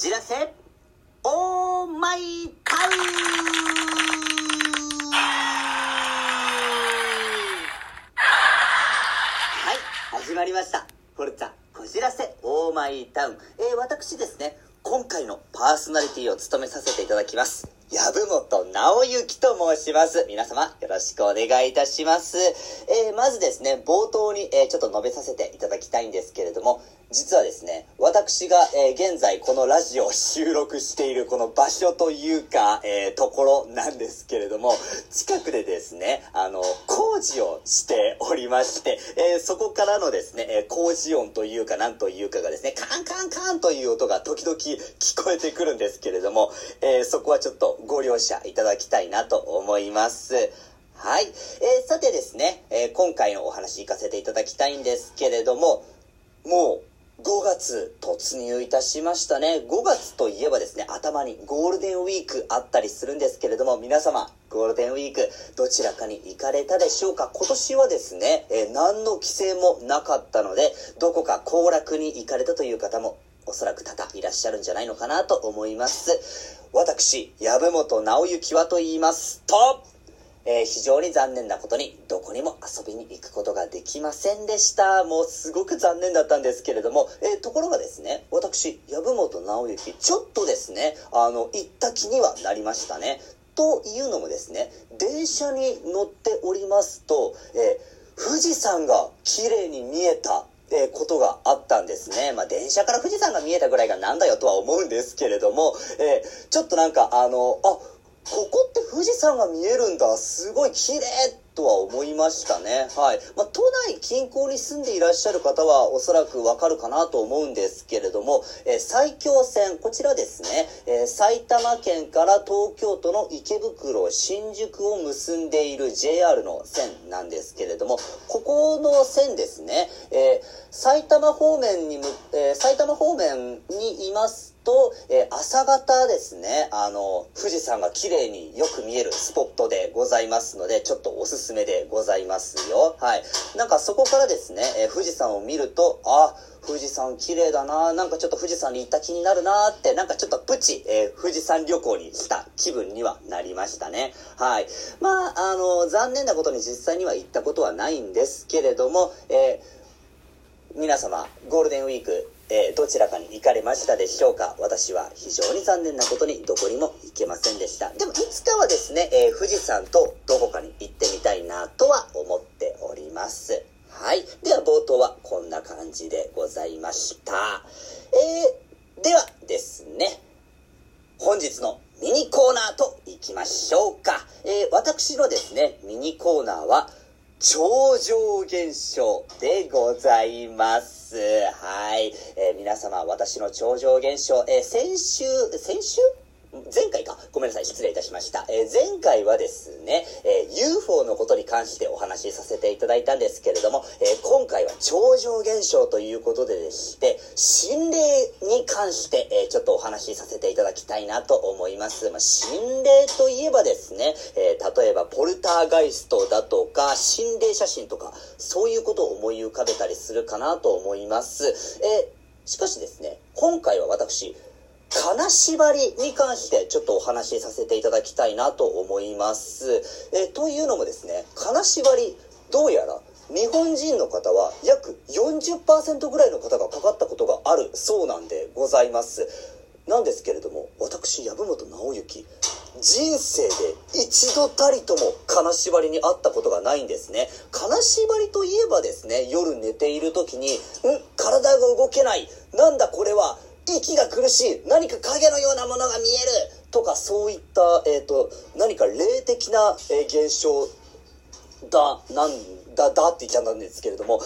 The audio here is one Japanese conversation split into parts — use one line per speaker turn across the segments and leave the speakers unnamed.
じらせ。オーマイタウンはい始まりました。フォルツァこじらせ。オーマイタウン。えー、私ですね。今回のパーソナリティを務めさせていただきます。籔本直之と申します。皆様、よろしくお願いいたします。えー、まずですね、冒頭に、えー、ちょっと述べさせていただきたいんですけれども、実はですね、私が、えー、現在このラジオを収録しているこの場所というか、えー、ところなんですけれども、近くでですね、あの、工事をしておりまして、えー、そこからのですね、え工事音というかなんというかがですね、カンカンカンという音が時々聞こえてくるんですけれども、えそこはちょっとご了承いただきたいなと思います。はい。えー、さてですね、えー、今回のお話行かせていただきたいんですけれども、もう5月突入いたしましたね。5月といえばですね、頭にゴールデンウィークあったりするんですけれども、皆様、ゴールデンウィークどちらかに行かれたでしょうか？今年はですね、えー、何の規制もなかったので、どこか行楽に行かれたという方もおそらく多々いらっしゃるんじゃないのかなと思います。私、籔本直之はと言いますと、えー、非常に残念なことにどこにも遊びに行くことができませんでした。もうすごく残念だったんですけれども、えー、ところがですね、私、籔本直之、ちょっとですね、あの、行った気にはなりましたね。というのもですね、電車に乗っておりますと、えー、富士山が綺麗に見えたえー、ことがあったんですね。まあ、電車から富士山が見えたぐらいがなんだよとは思うんですけれども、えー、ちょっとなんかあの、あ、ここって富士山が見えるんだ。すごい綺麗とは思いましたね。はい。まあ、都内近郊に住んでいらっしゃる方はおそらくわかるかなと思うんですけれども、えー、埼京線、こちらですね、えー、埼玉県から東京都の池袋、新宿を結んでいる JR の線なんですけれども、ここの線ですね、えー、埼玉方面にむ、え埼玉方面にいますと、えー、朝方ですね、あの、富士山が綺麗によく見えるスポットでございますので、ちょっとおすすめでございますよ。はい。なんかそこからですね、えー、富士山を見ると、あ、富士山綺麗だななんかちょっと富士山に行った気になるなって、なんかちょっとプチ、えー、富士山旅行にした気分にはなりましたね。はい。まあ、あの、残念なことに実際には行ったことはないんですけれども、え皆様、ゴールデンウィーク、えー、どちらかに行かれましたでしょうか？私は非常に残念なことにどこにも行けませんでした。でもいつかはですね、えー、富士山とどこかに行ってみたいなとは思っております。はい。では冒頭はこんな感じでございました。えー、ではですね、本日のミニコーナーと行きましょうか。え、私のですね、ミニコーナーは、超常現象でございます。はい。えー、皆様、私の超常現象、えー、先週、先週？前回か。ごめんなさい。失礼いたしました。えー、前回はですね、えー、UFO のことに関してお話しさせていただいたんですけれども、えー、今回は超常現象ということででして、心霊に関して、えちょっとお話しさせていただきたいなと思います。まあ、心霊といえばですね、え例えばポルターガイストだとか、心霊写真とか、そういうことを思い浮かべたりするかなと思います。えしかしですね、今回は私、金縛りに関してちょっとお話しさせていただきたいなと思います。えというのもですね、金縛り、どうやら日本人の方は約40%ぐらいの方がかかったことがあるそうなんでございます。なんですけれども、私、籔本直之、人生で一度たりとも金縛りにあったことがないんですね。金縛りといえばですね、夜寝ている時に、ん体が動けない。なんだこれは。息が苦しい何か影のようなものが見えるとかそういった、えーと、何か霊的な、えー、現象だなんだだって言っちゃったんですけれども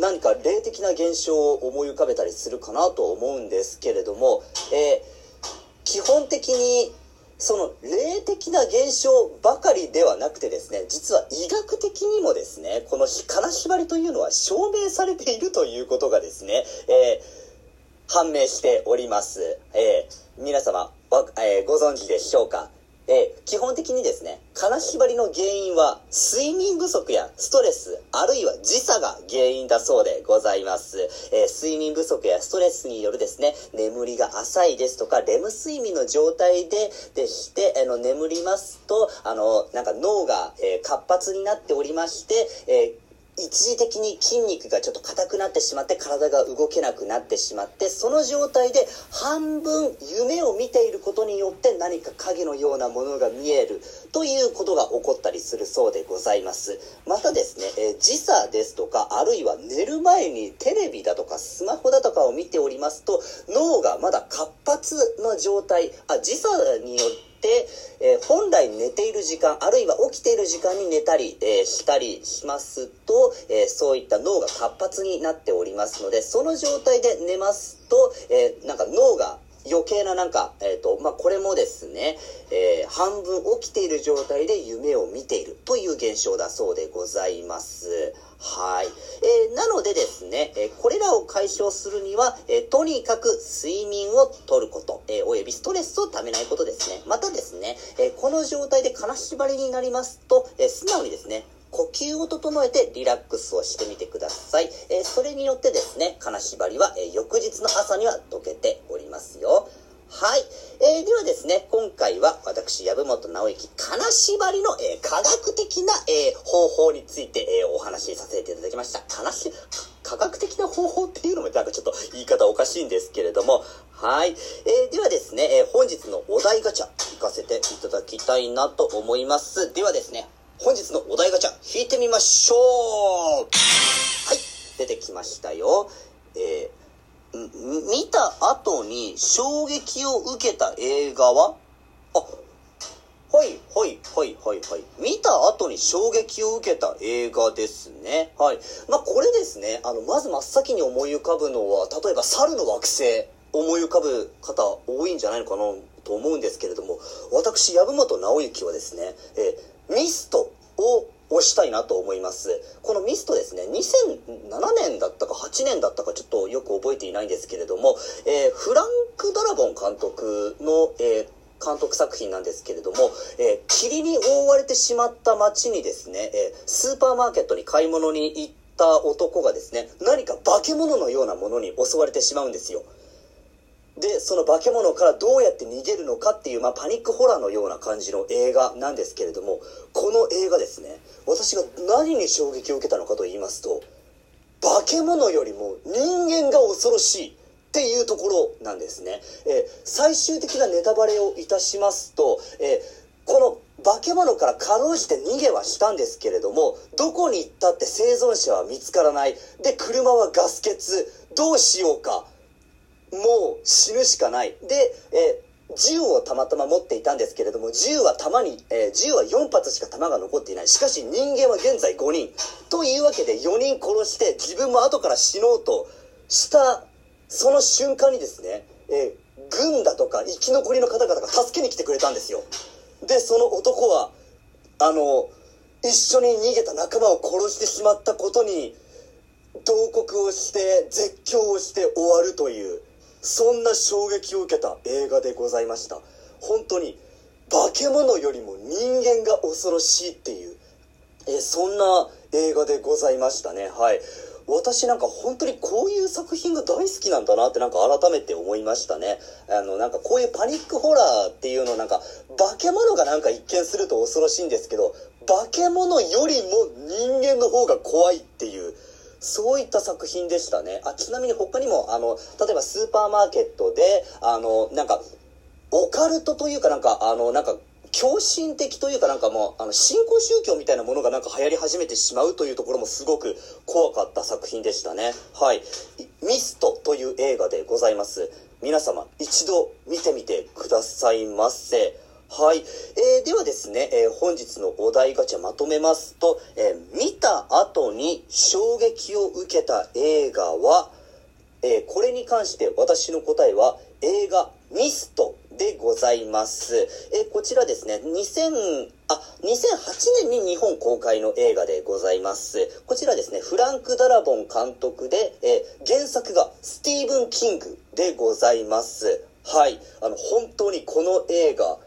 何か霊的な現象を思い浮かべたりするかなと思うんですけれども、えー、基本的にその霊的な現象ばかりではなくてですね、実は医学的にもですね、この金縛りというのは証明されているということがですね、えー判明しております。えー、皆様、えー、ご存知でしょうか？えー基本的にですね、金縛りの原因は睡眠不足やストレス、あるいは時差が原因だそうでございます。えー睡眠不足やストレスによるですね、眠りが浅いですとか、レム睡眠の状態で、でして、あの、眠りますと、あの、なんか脳が、えー活発になっておりまして、えー一時的に筋肉がちょっと硬くなってしまって体が動けなくなってしまってその状態で半分夢を見ていることによって何か影のようなものが見えるということが起こったりするそうでございます。またですね、えー時差ですとかあるいは寝る前にテレビだとかスマホだとかを見ておりますと脳がまだ活発な状態あ時差によって、えー本来寝ている時間、あるいは起きている時間に寝たり、えーしたりしますと、えーそういった脳が活発になっておりますので、その状態で寝ますと、えーなんか脳が余計ななんか、えっ、と、まあ、これもですね、えー半分起きている状態で夢を見ているという現象だそうでございます。はい。えーなのでですね、えーこれらを解消するには、えーとにかく睡眠をとること、えーおよびストレスをためないことですね。またですね、えこの状態で金縛りになりますと、え素直にですね、呼吸を整えてリラックスをしてみてください。えそれによってですね、金縛りは、え翌日の朝には解けておりますよ。はい。えーではですね、今回は私、籔本直之、金縛りの、えー科学的な、えー方法について、えーお話しさせていただきました。金し、科学的な方法っていうのもなんかちょっと言い方おかしいんですけれども、はい。えーではですね、えー本日のお題ガチャ、行かせていただきたいなと思います。ではですね、本日のお題ガチャ、引いてみましょうはい、出てきましたよ。えー見た後に衝撃を受けた映画は？あ、はい、はい、はい、はい、はい。見た後に衝撃を受けた映画ですね。はい。まあ、これですね、あの、まず真っ先に思い浮かぶのは、例えば猿の惑星、思い浮かぶ方多いんじゃないのかなと思うんですけれども、私、籔本直之はですね、えミストを押したいなと思います。このミストですね、2007年だったか8年だったかちょっとよく覚えていないんですけれども、えーフランク・ダラボン監督の、えー監督作品なんですけれども、えー霧に覆われてしまった街にですね、えースーパーマーケットに買い物に行った男がですね、何か化け物のようなものに襲われてしまうんですよ。で、その化け物からどうやって逃げるのかっていう、まあ、パニックホラーのような感じの映画なんですけれども、この映画ですね、私が何に衝撃を受けたのかと言いますと、化け物よりも人間が恐ろしいっていうところなんですね。えー最終的なネタバレをいたしますと、えーこの化け物からかろうじて逃げはしたんですけれども、どこに行ったって生存者は見つからない。で、車はガス欠。どうしようか。もう死ぬしかない。で、えー銃をたまたま持っていたんですけれども、銃は弾に、えー銃は4発しか弾が残っていない。しかし人間は現在5人。というわけで4人殺して自分も後から死のうとした、その瞬間にですね、えー軍だとか生き残りの方々が助けに来てくれたんですよ。で、その男は、あの、一緒に逃げた仲間を殺してしまったことに、同国をして絶叫をして終わるというそんな衝撃を受けた映画でございました。本当に化け物よりも人間が恐ろしいっていうえそんな映画でございましたね。はい。私なんか本当にこういう作品が大好きなんだなってなんか改めて思いましたね。あのなんかこういうパニックホラーっていうのなんか化け物がなんか一見すると恐ろしいんですけど化け物よりも人間の方が怖いっていうそういった作品でしたね。あ、ちなみに他にも、あの、例えばスーパーマーケットで、あの、なんか、オカルトというかなんか、あの、なんか、狂信的というかなんかもう、あの、新興宗教みたいなものがなんか流行り始めてしまうというところもすごく怖かった作品でしたね。はい。ミストという映画でございます。皆様、一度見てみてくださいませ。はい。えーではですね、えー本日のお題ガチャまとめますと、えー見た後に衝撃を受けた映画は、えーこれに関して私の答えは映画ミストでございます。えーこちらですね、2000、あ、2008年に日本公開の映画でございます。こちらですね、フランク・ダラボン監督で、えー原作がスティーブン・キングでございます。はい。あの、本当にこの映画、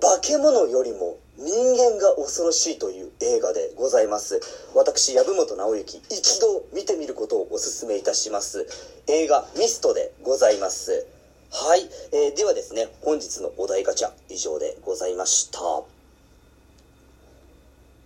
化け物よりも人間が恐ろしいという映画でございます。私、籔本直之、一度見てみることをお勧めいたします。映画、ミストでございます。はい。えー、ではですね、本日のお題ガチャ、以上でございました。は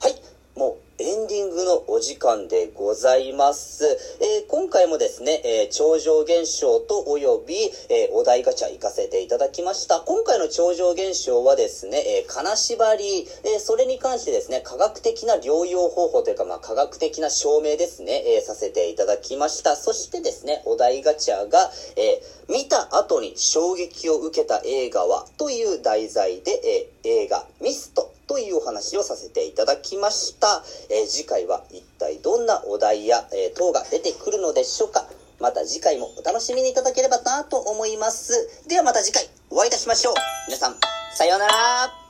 い。もう、エンディングのお時間でございます。えー、今回もですね、えー、超常現象とおよび、えー、お題ガチャ行かせていただきました。今回の超常現象はですね、え金縛り、えそれに関してですね、科学的な療養方法というか、まあ、科学的な証明ですね、えさせていただきました。そしてですね、お題ガチャが、え見た後に衝撃を受けた映画はという題材で、え映画ミストというお話をさせていただきましたきました。えー、次回は一体どんなお題や、えー、等が出てくるのでしょうか。また次回もお楽しみにいただければなと思います。ではまた次回お会いいたしましょう。皆さん、さようなら